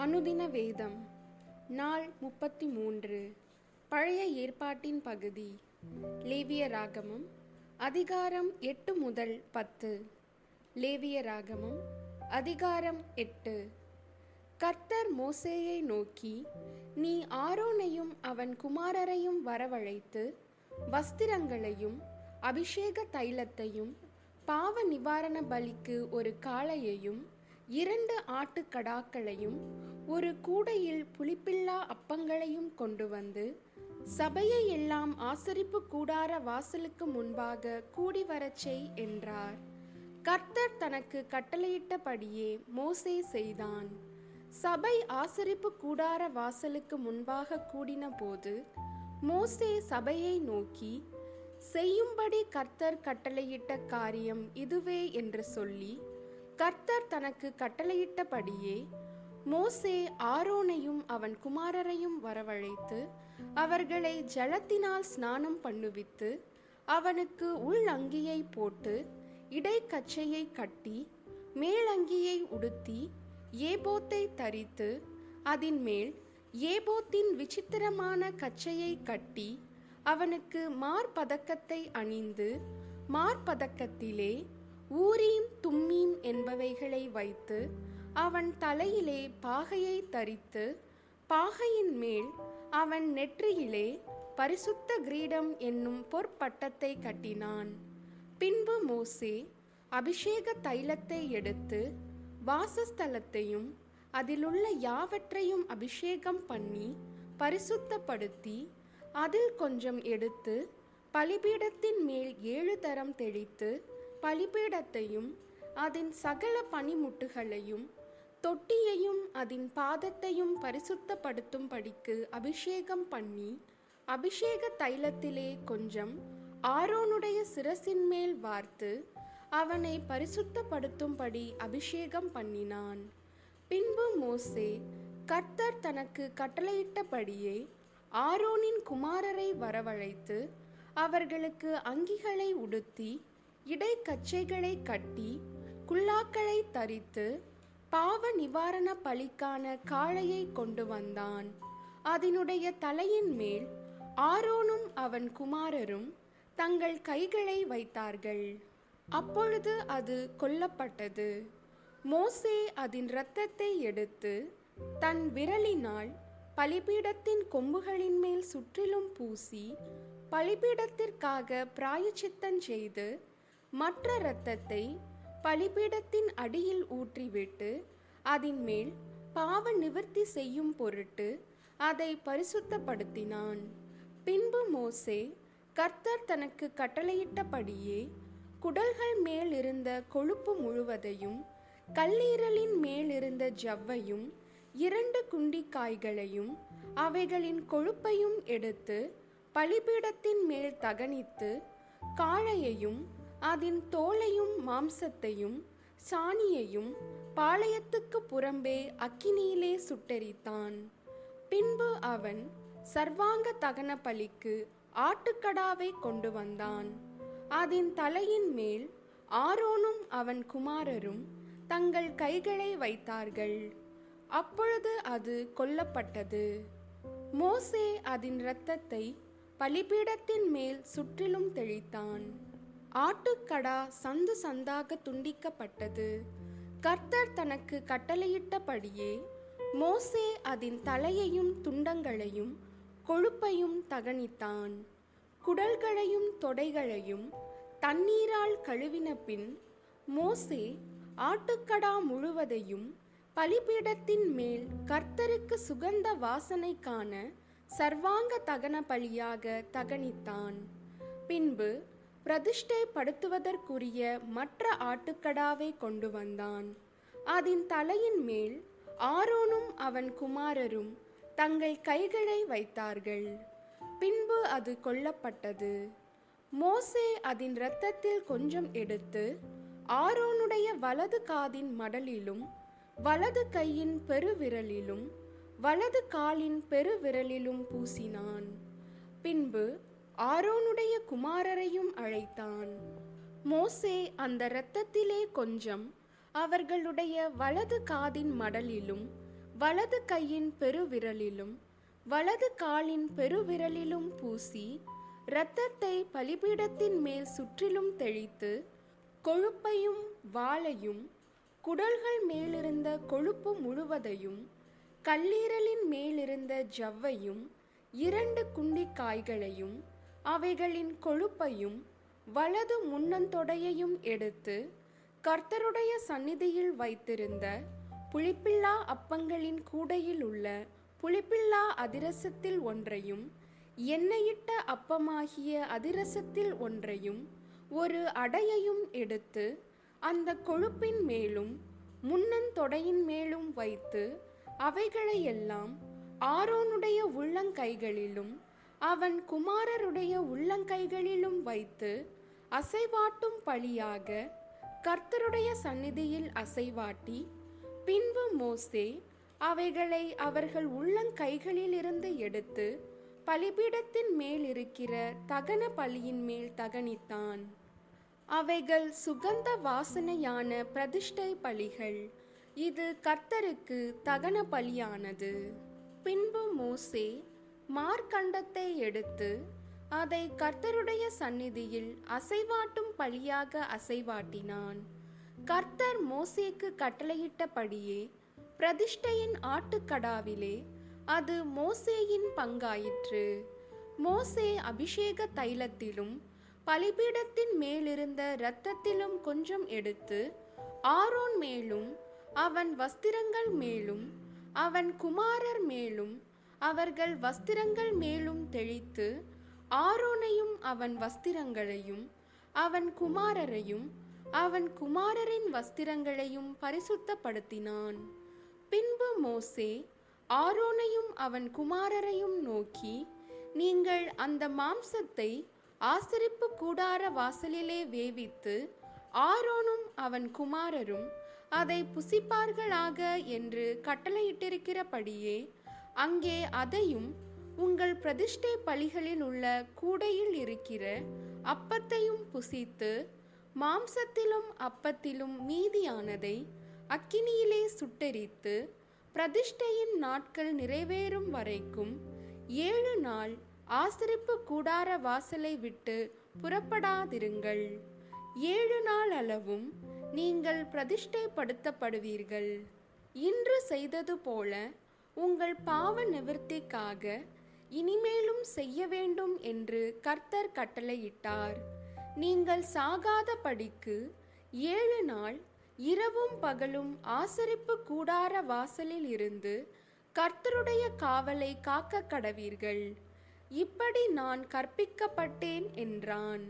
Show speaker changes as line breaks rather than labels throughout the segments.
அனுதின வேதம் நாள் முப்பத்தி மூன்று பழைய ஏற்பாட்டின் பகுதி லேவிய ராகமம் அதிகாரம் எட்டு முதல் பத்து. லேவிய ராகமம் அதிகாரம் எட்டு. கர்த்தர் மோசேயை நோக்கி நீ ஆரோனையும் அவன் குமாரரையும் வரவழைத்து வஸ்திரங்களையும் அபிஷேக தைலத்தையும் பாவ நிவாரண பலிக்கு ஒரு காளையையும் இரண்டு ஆட்டுக்கடாக்களையும் ஒரு கூடையில் புளிப்பில்லா அப்பங்களையும் கொண்டு வந்து சபையை எல்லாம் ஆசரிப்பு கூடார வாசலுக்கு முன்பாக கூடி வரச் செய் என்றார். கர்த்தர் தனக்கு கட்டளையிட்டபடியே மோசே செய்தான். சபை ஆசரிப்பு கூடார வாசலுக்கு முன்பாக கூடின போது மோசே சபையை நோக்கி செய்யும்படி கர்த்தர் கட்டளையிட்ட காரியம் இதுவே என்று சொல்லி கர்த்தர் தனக்கு கட்டளையிட்டபடியே மோசே ஆரோனையும் அவன் குமாரரையும் வரவழைத்து அவர்களை ஜலத்தினால் ஸ்நானம் பண்ணுவித்து அவனுக்கு உள் அங்கியை போட்டு இடைக்கச்சையை கட்டி மேலங்கியை உடுத்தி ஏபோத்தை தரித்து அதின் மேல் ஏபோத்தின் விசித்திரமான கச்சையை கட்டி அவனுக்கு மார்பதக்கத்தை அணிந்து மார்பதக்கத்திலே ஊரீம் தும்மீம் என்பவைகளை வைத்து அவன் தலையிலே பாகையை தரித்து பாகையின் மேல் அவன் நெற்றியிலே பரிசுத்த கிரீடம் என்னும் பொற்பட்டத்தை கட்டினான். பின்பு மோசே அபிஷேக தைலத்தை எடுத்து வாசஸ்தலத்தையும் அதிலுள்ள யாவற்றையும் அபிஷேகம் பண்ணி பரிசுத்தப்படுத்தி அதில் கொஞ்சம் எடுத்து பலிபீடத்தின் மேல் ஏழு தரம் தெளித்து பலிபீடத்தையும் அதன் சகல பனிமுட்டுகளையும் தொட்டியையும் அதன் பாதத்தையும் பரிசுத்தப்படுத்தும்படிக்கு அபிஷேகம் பண்ணி அபிஷேக தைலத்திலே கொஞ்சம் ஆரோனுடைய சிரசின் மேல் வார்த்து அவனை பரிசுத்தப்படுத்தும்படி அபிஷேகம் பண்ணினான். பின்பு மோசே கர்த்தர் தனக்கு கட்டளையிட்டபடியே ஆரோனின் குமாரரை வரவழைத்து அவர்களுக்கு அங்கிகளை உடுத்தி இடைக்கச்சைகளை கட்டி குல்லாக்களை தரித்து பாவ நிவாரண பலிக்கான காளையை கொண்டு வந்தான். அதனுடைய தலையின் மேல் ஆரோனும் அவன் குமாரரும் தங்கள் கைகளை வைத்தார்கள். அப்பொழுது அது கொல்லப்பட்டது. மோசே அதன் இரத்தத்தை எடுத்து தன் விரலினால் பலிபீடத்தின் கொம்புகளின் மேல் சுற்றிலும் பூசி பலிபீடத்திற்காக பிராயச்சித்தம் செய்து மற்ற இரத்தத்தை பலிபீடத்தின் அடியில் ஊற்றிவிட்டு அதன் மேல் பாவ நிவர்த்தி செய்யும் பொருட்டு அதை பரிசுத்தப்படுத்தினான். பின்பு மோசே கர்த்தர் தனக்கு கட்டளையிட்டபடியே குடல்கள் மேல் இருந்த கொழுப்பு முழுவதையும் கல்லீரலின் மேல் இருந்த ஜவ்வையும் இரண்டு குண்டிக்காய்களையும் அவைகளின் கொழுப்பையும் எடுத்து பலிபீடத்தின் மேல் தகனித்து காளையையும் அதன் தோலையும் மாம்சத்தையும் சாணியையும் பாளையத்துக்கு புறம்பே அக்கினியிலே சுட்டெரித்தான். பின்பு அவன் சர்வாங்க தகன பலிக்கு ஆட்டுக்கடாவை கொண்டு வந்தான். அதன் தலையின் மேல் ஆரோனும் அவன் குமாரரும் தங்கள் கைகளை வைத்தார்கள். அப்பொழுது அது கொல்லப்பட்டது. மோசே அதன் இரத்தத்தை பலிபீடத்தின் மேல் சுற்றிலும் தெளித்தான். ஆட்டுக்கடா சந்து சந்தாக துண்டிக்கப்பட்டது. கர்த்தர் தனக்கு கட்டளையிட்டபடியே மோசே அதன் தலையையும் துண்டங்களையும் கொழுப்பையும் தகனித்தான். குடல்களையும் தொடைகளையும் தண்ணீரால் கழுவின பின் மோசே ஆட்டுக்கடா முழுவதையும் பலிபீடத்தின் மேல் கர்த்தருக்கு சுகந்த வாசனைக்கான சர்வாங்க தகன பலியாக தகனித்தான். பின்பு பிரதிஷ்டைப்படுத்துவதற்குரிய மற்ற ஆட்டுக்கடாவை கொண்டு வந்தான். அதன் தலையின் மேல் ஆரோனும் அவன் குமாரரும் தங்கள் கைகளை வைத்தார்கள். பின்பு அது கொல்லப்பட்டது. மோசே அதன் இரத்தத்தில் கொஞ்சம் எடுத்து ஆரோனுடைய வலது காதின் மடலிலும் வலது கையின் பெருவிரலிலும் வலது காலின் பெருவிரலிலும் பூசினான். பின்பு ஆரோனுடைய குமாரரையும் அழைத்தான். மோசே அந்த இரத்தத்திலே கொஞ்சம் அவர்களுடைய வலது காதின் மடலிலும் வலது கையின் பெருவிரலிலும் வலது காலின் பெருவிரலிலும் பூசி இரத்தத்தை பலிபீடத்தின் மேல் சுற்றிலும் தெளித்து கொழுப்பையும் வாளையும் குடல்கள் மேலிருந்த கொழுப்பு முழுவதையும் கல்லீரலின் மேலிருந்த ஜவ்வையும் இரண்டு குண்டிக்காய்களையும் அவைகளின் கொழுப்பையும் வலது முன்னந்தொடையையும் எடுத்து கர்த்தருடைய சந்நிதியில் வைத்திருந்த புளிப்பில்லா அப்பங்களின் கூடையில் உள்ள புளிப்பில்லா அதிரசத்தில் ஒன்றையும் எண்ணெயிட்ட அப்பமாகிய அதிரசத்தில் ஒன்றையும் ஒரு அடையையும் எடுத்து அந்த கொழுப்பின் மேலும் முன்னந்தொடையின் மேலும் வைத்து அவைகளையெல்லாம் ஆரோனுடைய உள்ளங்கைகளிலும் அவன் குமாரருடைய உள்ளங்கைகளிலும் வைத்து அசைவாட்டும் பழியாக கர்த்தருடைய சந்நிதியில் அசைவாட்டி பின்பு மோசே அவைகளை அவர்கள் உள்ளங்கைகளிலிருந்து எடுத்து பலிபீடத்தின் மேல் இருக்கிற தகன பலியின் மேல் தகனித்தான். அவைகள் சுகந்த வாசனையான பிரதிஷ்டை பலிகள். இது கர்த்தருக்கு தகன பலியானது. பின்பு மோசே மார்க்கண்டத்தை எடுத்து அதை கர்த்தருடைய சந்நிதியில் அசைவாட்டும் பலியாக அசைவாட்டினான். கர்த்தர் மோசேக்கு கட்டளையிட்டபடியே பிரதிஷ்டையின் ஆட்டுக்கடாவிலே அது மோசேயின் பங்காயிற்று. மோசே அபிஷேக தைலத்திலும் பலிபீடத்தின் மேலிருந்த இரத்தத்திலும் கொஞ்சம் எடுத்து ஆரோன் மேலும் அவன் வஸ்திரங்கள் மேலும் அவன் குமாரர் மேலும் அவர்கள் வஸ்திரங்கள் மேலும் தெளித்து ஆரோனையும் அவன் வஸ்திரங்களையும் அவன் குமாரரையும் அவன் குமாரரின் வஸ்திரங்களையும் பரிசுத்தப்படுத்தினான். பின்பு மோசே ஆரோனையும் அவன் குமாரரையும் நோக்கி நீங்கள் அந்த மாம்சத்தை ஆசரிப்பு கூடார வாசலிலே வேவித்து ஆரோனும் அவன் குமாரரும் அதை புசிப்பார்களாக என்று கட்டளையிட்டிருக்கிறபடியே அங்கே அதையும் உங்கள் பிரதிஷ்டை பலிகளில் உள்ள கூடையில் இருக்கிற அப்பத்தையும் புசித்து மாம்சத்திலும் அப்பத்திலும் மீதியானதை அக்கினியிலே சுட்டெரித்து பிரதிஷ்டையின் நாட்கள் நிறைவேறும் வரைக்கும் ஏழு நாள் ஆசரிப்பு கூடார வாசலை விட்டு புறப்படாதிருங்கள். ஏழு நாள் அளவும் நீங்கள் பிரதிஷ்டைப்படுத்தப்படுவீர்கள். இன்று செய்தது போல உங்கள் பாவ நிவர்த்திக்காக இனிமேலும் செய்ய வேண்டும் என்று கர்த்தர் கட்டளையிட்டார். நீங்கள் சாகாத படிக்கு ஏழு நாள் இரவும் பகலும் ஆசரிப்பு கூடார வாசலில் இருந்து கர்த்தருடைய காவலை காக்க கடவீர்கள். இப்படி நான் கற்பிக்கப்பட்டேன் என்றான்.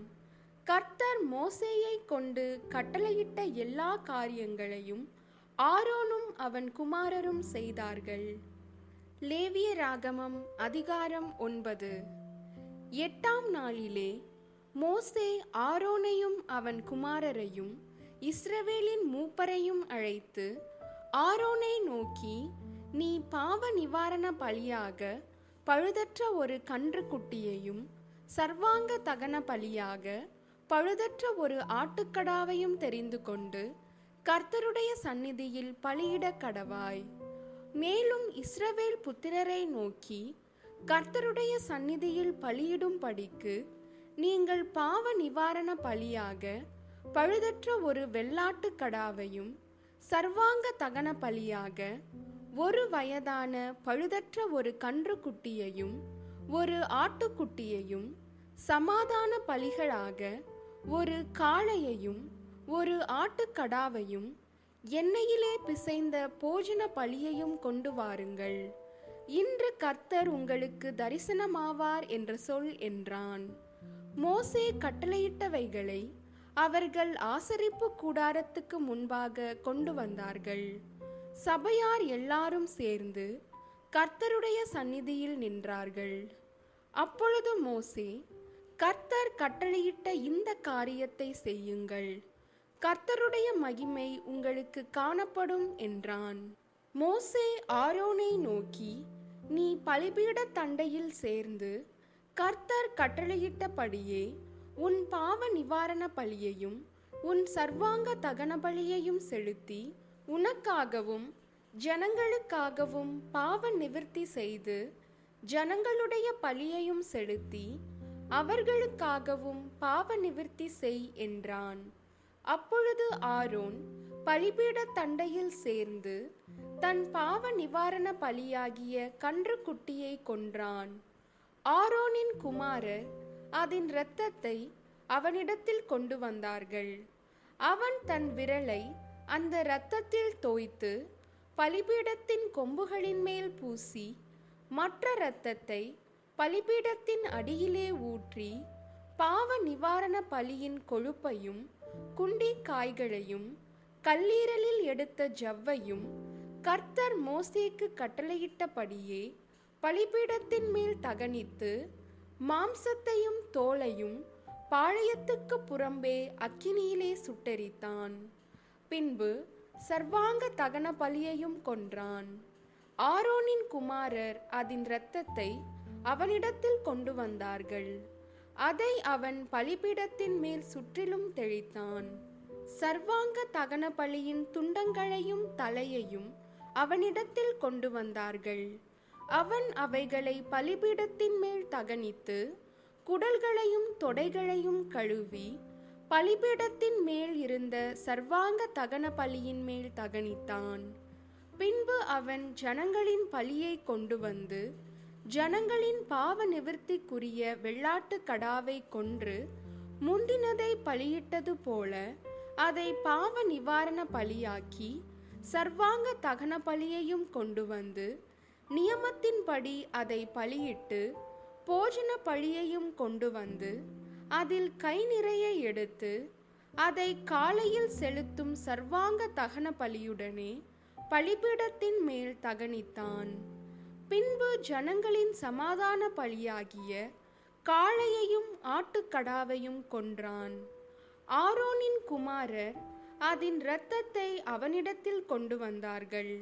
கர்த்தர் மோசேயை கொண்டு கட்டளையிட்ட எல்லா காரியங்களையும் ஆரோனும் அவன் குமாரரும் செய்தார்கள். லேவிய ராகமம் அதிகாரம் ஒன்பது. எட்டாம் நாளிலே மோசே ஆரோனையும் அவன் குமாரரையும் இஸ்ரவேலின் மூப்பரையும் அழைத்து ஆரோனை நோக்கி நீ பாவ நிவாரண பலியாக பழுதற்ற ஒரு கன்றுக்குட்டியையும் சர்வாங்க தகன பலியாக பழுதற்ற ஒரு ஆட்டுக்கடாவையும் தெரிந்து கொண்டு கர்த்தருடைய சந்நிதியில் பலியிடக் கடவாய். மேலும் இஸ்ரவேல் புத்திரரை நோக்கி கர்த்தருடைய சந்நிதியில் பலியிடும் படிக்கு நீங்கள் பாவ நிவாரண பலியாக பழுதற்ற ஒரு வெள்ளாட்டு கடாவையும் சர்வாங்க தகன பலியாக ஒரு வயதான பழுதற்ற ஒரு கன்றுக்குட்டியையும் ஒரு ஆட்டுக்குட்டியையும் சமாதான பலிகளாக ஒரு காளையையும் ஒரு ஆட்டுக்கடாவையும் எண்ணெயிலே பிசைந்த போஜன பலியையும் கொண்டு வாருங்கள். இன்று கர்த்தர் உங்களுக்கு தரிசனமாவார் என்ற சொல் என்றான். மோசே கட்டளையிட்டவைகளை அவர்கள் ஆசரிப்பு கூடாரத்துக்கு முன்பாக கொண்டு வந்தார்கள். சபையார் எல்லாரும் சேர்ந்து கர்த்தருடைய சந்நிதியில் நின்றார்கள். அப்பொழுது மோசே கர்த்தர் கட்டளையிட்ட இந்த காரியத்தை செய்யுங்கள். கர்த்தருடைய மகிமை உங்களுக்கு காணப்படும் என்றான். மோசே ஆரோனை நோக்கி நீ பலிபீட தண்டையில் சேர்ந்து கர்த்தர் கட்டளையிட்டபடியே உன் பாவ நிவாரண பலியையும் உன் சர்வாங்க தகன பலியையும் செலுத்தி உனக்காகவும் ஜனங்களுக்காகவும் பாவ நிவிர்த்தி செய்து ஜனங்களுடைய பலியையும் செலுத்தி அவர்களுக்காகவும் பாவ நிவிர்த்தி செய் என்றான். அப்பொழுது ஆரோன் பலிபீட தண்டையில் சேர்ந்து தன் பாவ நிவாரண பலியாகிய கன்றுக்குட்டியை கொன்றான். ஆரோனின் குமாரர் அதன் இரத்தத்தை அவனிடத்தில் கொண்டு வந்தார்கள். அவன் தன் விரலை அந்த இரத்தத்தில் தோய்த்து பலிபீடத்தின் கொம்புகளின் மேல் பூசி மற்ற இரத்தத்தை பலிபீடத்தின் அடியிலே ஊற்றி பாவ நிவாரண பலியின் கொழுப்பையும் குண்டி காய்களையும் கல்லீரலில் எடுத்த ஜவ்வையும் கர்த்தர் மோசேக்கு கட்டளையிட்டபடியே பலிபீடத்தின் மேல் தகனித்து மாம்சத்தையும் தோலையும் பாளையத்துக்கு புறம்பே அக்கினியிலே சுட்டெரித்தான். பின்பு சர்வாங்க தகன பலியையும் கொன்றான். ஆரோனின் குமாரர் அதன் இரத்தத்தை அவனிடத்தில் கொண்டு வந்தார்கள். அதை அவன் பலிபீடத்தின் மேல் சுற்றிலும் தெளித்தான். சர்வாங்க தகன பலியின் துண்டங்களையும் தலையையும் அவனிடத்தில் கொண்டு வந்தார்கள். அவன் அவைகளை பலிபீடத்தின் மேல் தகனித்து குடல்களையும் தொடைகளையும் கழுவி பலிபீடத்தின் மேல் இருந்த சர்வாங்க தகன பலியின் மேல் தகனித்தான். பின்பு அவன் ஜனங்களின் பலியை கொண்டு வந்து ஜனங்களின் பாவ நிவர்த்திக்குரிய வெள்ளாட்டு கடாவை கொன்று முந்தினதை பலியிட்டது போல அதை பாவ நிவாரண பலியாக்கி சர்வாங்க தகன பலியையும் கொண்டு வந்து நியமத்தின்படி அதை பலியிட்டு போஜன பழியையும் கொண்டு வந்து அதில் கை நிறைய எடுத்து அதை காலையில் செலுத்தும் சர்வாங்க தகன பலியுடனே பலிபீடத்தின் மேல் தகனித்தான். பின்பு ஜனங்களின் சமாதான பலியாகிய காளையையும் ஆட்டுக்கடாவையும் கொன்றான். ஆரோனின் குமாரர் அதன் இரத்தத்தை அவனிடத்தில் கொண்டு வந்தார்கள்.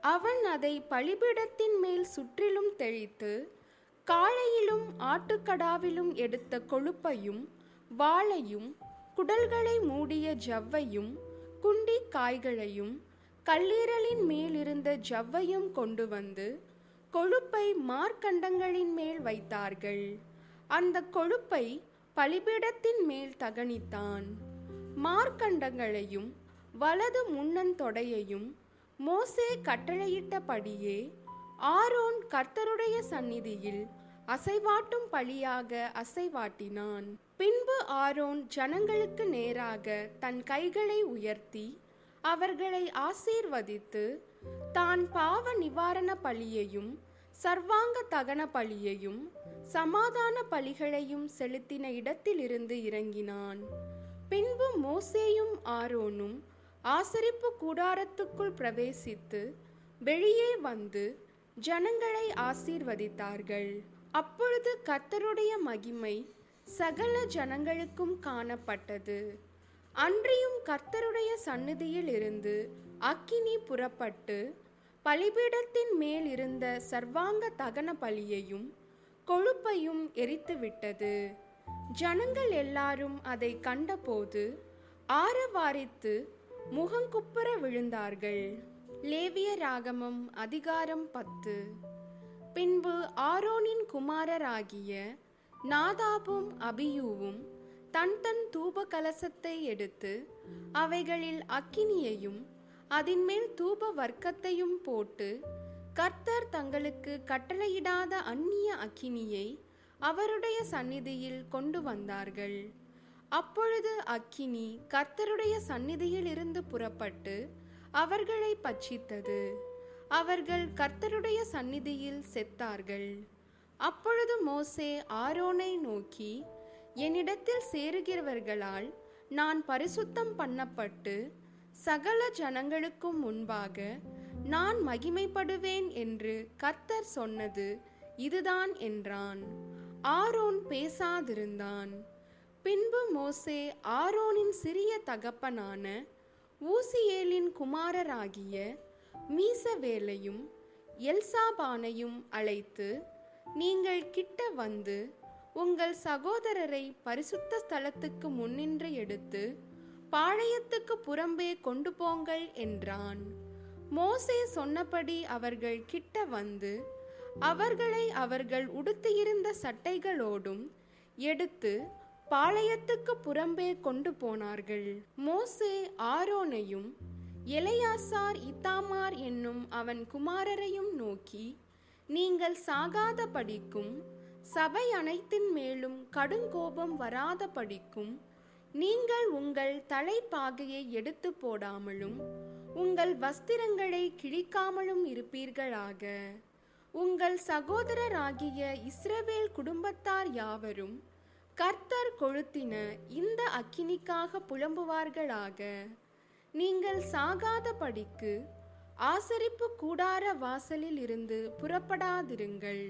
அவன் அதை பலிபீடத்தின் மேல் சுற்றிலும் தெளித்து காளையிலும் ஆட்டுக்கடாவிலும் எடுத்த கொழுப்பையும் வாளையும் குடல்களை மூடிய ஜவ்வையும் குண்டி காய்களையும் கல்லீரலின் மேலிருந்த ஜவ்வையும் கொண்டு வந்து கொழுப்பை மார்க்கண்டங்களின் மேல் வைத்தார்கள். அந்த கொழுப்பை பலிபீடத்தின் மேல் தகனித்தான். மார்க்கண்டங்களையும் வலது முன்னந்தொடையையும் மோசே கட்டளையிட்டபடியே ஆரோன் கர்த்தருடைய சந்நிதியில் அசைவாட்டும் பழியாக அசைவாட்டினான். பின்பு ஆரோன் ஜனங்களுக்கு நேராக தன் கைகளை உயர்த்தி அவர்களை ஆசீர்வதித்து தான் பாவ நிவாரண பலியையும் சர்வாங்க தகன பலியையும் சமாதான பலிகளையும் செலுத்தின இடத்திலிருந்து இறங்கினான். பின்பு மோசேயும் ஆரோனும் ஆசரிப்பு கூடாரத்துக்குள் பிரவேசித்து வெளியே வந்து ஜனங்களை ஆசீர்வதித்தார்கள். அப்பொழுது கர்த்தருடைய மகிமை சகல ஜனங்களுக்கும் காணப்பட்டது. அன்றியும் கர்த்தருடைய சந்நிதியில் இருந்து அக்கினி புறப்பட்டு பலிபீடத்தின் மேல் இருந்த சர்வாங்க தகன பலியையும் கொழுப்பையும் எரித்துவிட்டது ஜனங்கள் எல்லாரும் அதை கண்டபோது ஆரவாரித்து முகங்குப்புற விழுந்தார்கள். லேவிய ராகமம் அதிகாரம் பத்து. பின்பு ஆரோனின் குமாரராகிய நாதாபும் அபியூவும் தன் தன் தூப கலசத்தை எடுத்து அவைகளில் அக்கினியையும் அதின்மேல் தூப வர்க்கத்தையும் போட்டு கர்த்தர் தங்களுக்கு கட்டளையிடாத அந்நிய அக்கினியை அவருடைய சந்நிதியில் கொண்டு வந்தார்கள். அப்பொழுது அக்கினி கர்த்தருடைய சந்நிதியில் இருந்து புறப்பட்டு அவர்களை பட்சித்தது. அவர்கள் கர்த்தருடைய சந்நிதியில் செத்தார்கள். அப்பொழுது மோசே ஆரோனை நோக்கி என்னிடத்தில் சேருகிறவர்களால் நான் பரிசுத்தம் பண்ணப்பட்டு சகல ஜனங்களுக்கும் முன்பாக நான் மகிமைப்படுவேன் என்று கர்த்தர் சொன்னது இதுதான் என்றான். ஆரோன் பேசாதிருந்தான். பின்பு மோசே ஆரோனின் சிறிய தகப்பனான ஊசியேலின் குமாரராகிய மீசவேலையும் எல்சாபானையும் அழைத்து நீங்கள் கிட்ட வந்து உங்கள் சகோதரரை பரிசுத்த ஸ்தலத்துக்கு முன்னின்று எடுத்து பாளையத்துக்கு புறம்பே கொண்டு போங்கள் என்றான். மோசே சொன்னபடி அவர்கள் கிட்ட வந்து அவர்களை அவர்கள் உடுத்தியிருந்த சட்டைகளோடும் எடுத்து பாளையத்துக்கு புறம்பே கொண்டு போனார்கள். மோசே ஆரோனையும் எலையாசார் இத்தாமார் என்னும் அவன் குமாரரையும் நோக்கி நீங்கள் சாகாத படிக்கும் சபை அனைத்தின் மேலும் கடுங்கோபம் வராத படிக்கும் நீங்கள் உங்கள் தலைப்பாகையை எடுத்து போடாமலும் உங்கள் வஸ்திரங்களை கிழிக்காமலும் இருப்பீர்களாக. உங்கள் சகோதரராகிய இஸ்ரவேல் குடும்பத்தார் யாவரும் கர்த்தர் கொழுத்தின இந்த அக்கினிக்காக புலம்புவார்களாக. நீங்கள் சாகாத படிக்கு ஆசரிப்பு கூடார வாசலில் இருந்து புறப்படாதிருங்கள்.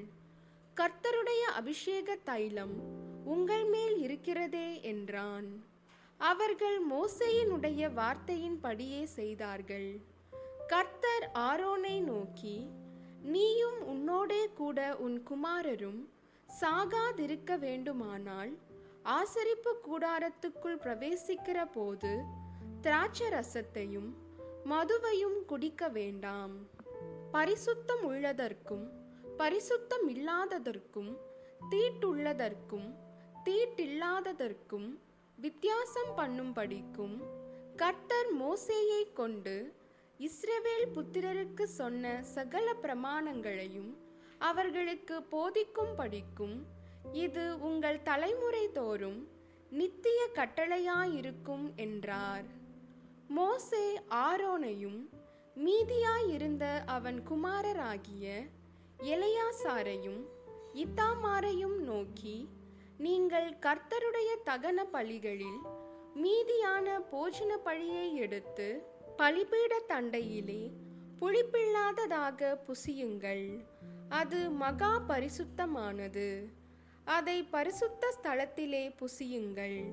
கர்த்தருடைய அபிஷேக தைலம் உங்கள் மேல் இருக்கிறதே என்றான். அவர்கள் மோசையினுடைய வார்த்தையின்படியே செய்தார்கள். கர்த்தர் ஆரோனை நோக்கி நீயும் உன்னோடே கூட உன் குமாரரும் சாகாதிருக்க வேண்டுமானால் ஆசரிப்பு கூடாரத்துக்குள் பிரவேசிக்கிற போது திராட்சரசத்தையும் மதுவையும் குடிக்க வேண்டாம். பரிசுத்தம் உள்ளதற்கும் பரிசுத்தம் இல்லாததற்கும் தீட்டுள்ளதற்கும் தீட்டில்லாததற்கும் வித்தியாசம் பண்ணும்படிக்கும் கர்த்தர் மோசேயை கொண்டு இஸ்ரவேல் புத்திரருக்கு சொன்ன சகல பிரமாணங்களையும் அவர்களுக்கு போதிக்கும் படிக்கும் இது உங்கள் தலைமுறை தோறும் நித்திய கட்டளையாயிருக்கும் என்றார். மோசே ஆரோனையும் மீதியாயிருந்த அவன் குமாரராகிய எலையாசாரையும் இத்தாமாரையும் நோக்கி நீங்கள் கர்த்தருடைய தகன பலிகளில் மீதியான போஜன பழியை எடுத்து பலிபீட தண்டையிலே புளிப்பில்லாததாக புசியுங்கள். அது மகா பரிசுத்தமானது. அதை பரிசுத்த ஸ்தலத்திலே புசியுங்கள்.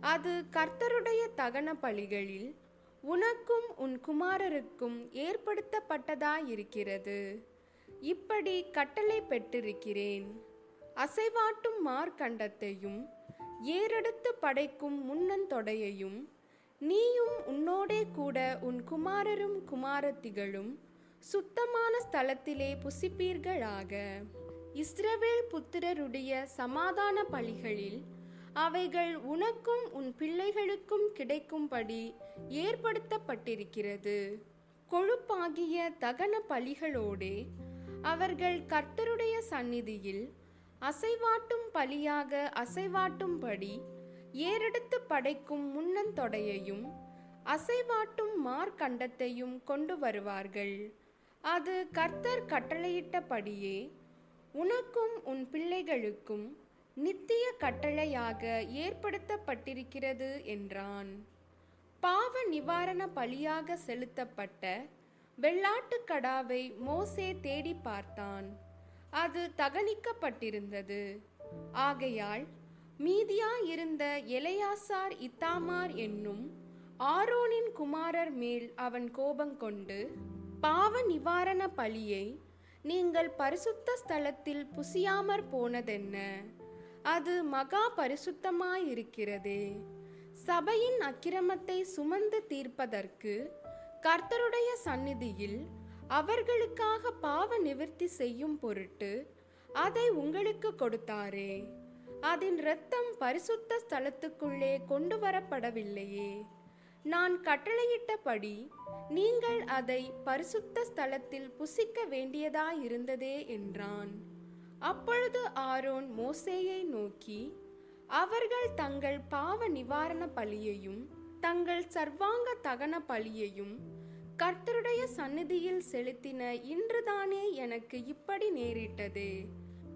அது கர்த்தருடைய தகன பலிகளில் உனக்கும் உன் குமாரருக்கும் ஏற்படுத்தப்பட்டதாயிருக்கிறது. இப்படி கட்டளை பெற்றிருக்கிறேன். அசைவாட்டும் மார்க்கண்டத்தையும் ஏறெடுத்து படைக்கும் முன்னந்தொடையையும் நீயும் உன்னோடே கூட உன் குமாரரும் குமாரத்திகளும் சுத்தமான ஸ்தலத்திலே புசிப்பீர்களாக. இஸ்ரவேல் புத்திரருடைய சமாதான பலிகளில் அவைகள் உனக்கும் உன் பிள்ளைகளுக்கும் கிடைக்கும்படி ஏற்படுத்தப்பட்டிருக்கிறது. கொழுப்பாகிய தகன பலிகளோடே அவர்கள் கர்த்தருடைய சந்நிதியில் அசைவாட்டும் பலியாக அசைவாட்டும்படி ஏறெடுத்து படைக்கும் முன்னந்தொடையையும் அசைவாட்டும் மார்க்கண்டத்தையும் கொண்டு வருவார்கள். அது கர்த்தர் கட்டளையிட்டபடியே உனக்கும் உன் பிள்ளைகளுக்கும் நித்திய கட்டளையாக ஏற்படுத்தப்பட்டிருக்கிறது என்றான். பாவ நிவாரண பலியாக செலுத்தப்பட்ட வெள்ளாட்டுக்கடாவை மோசே தேடி பார்த்தான். அது தகனிக்கப்பட்டிருந்தது. ஆகையால் மீதியாயிருந்த எலையாசார் இத்தாமார் என்னும் ஆரோனின் குமாரர் மேல் அவன் கோபங்கொண்டு பாவ நிவாரண பலியை நீங்கள் பரிசுத்த ஸ்தலத்தில் புசியாமற் போனதென்ன? அது மகா பரிசுத்தமாயிருக்கிறதே. சபையின் அக்கிரமத்தை சுமந்து தீர்ப்பதற்கு கர்த்தருடைய சந்நிதியில் அவர்களுக்காக பாவ நிவர்த்தி செய்யும் பொருட்டு அதை உங்களுக்கு கொடுத்தாரே. அதன் இரத்தம் பரிசுத்த ஸ்தலத்துக்குள்ளே கொண்டு வரப்படவில்லையே நான் கட்டளையிட்டபடி நீங்கள் அதை பரிசுத்த ஸ்தலத்தில் புசிக்க வேண்டியதாயிருந்ததே என்றான். அப்பொழுது ஆரோன் மோசேயை நோக்கி அவர்கள் தங்கள் பாவ நிவாரண பலியையும் தங்கள் சர்வாங்க தகன பலியையும் கர்த்தருடைய சந்நிதியில் செலுத்தின இன்றுதானே எனக்கு இப்படி நேரிட்டது.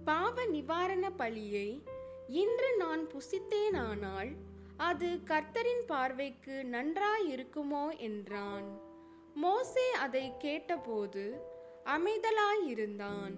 பாவ நிவாரண பலியை இன்று நான் புசித்தேனானால் அது கர்த்தரின் பார்வைக்கு நன்றாயிருக்குமோ என்றான். மோசே அதை கேட்டபோது அமைதலாயிருந்தான்.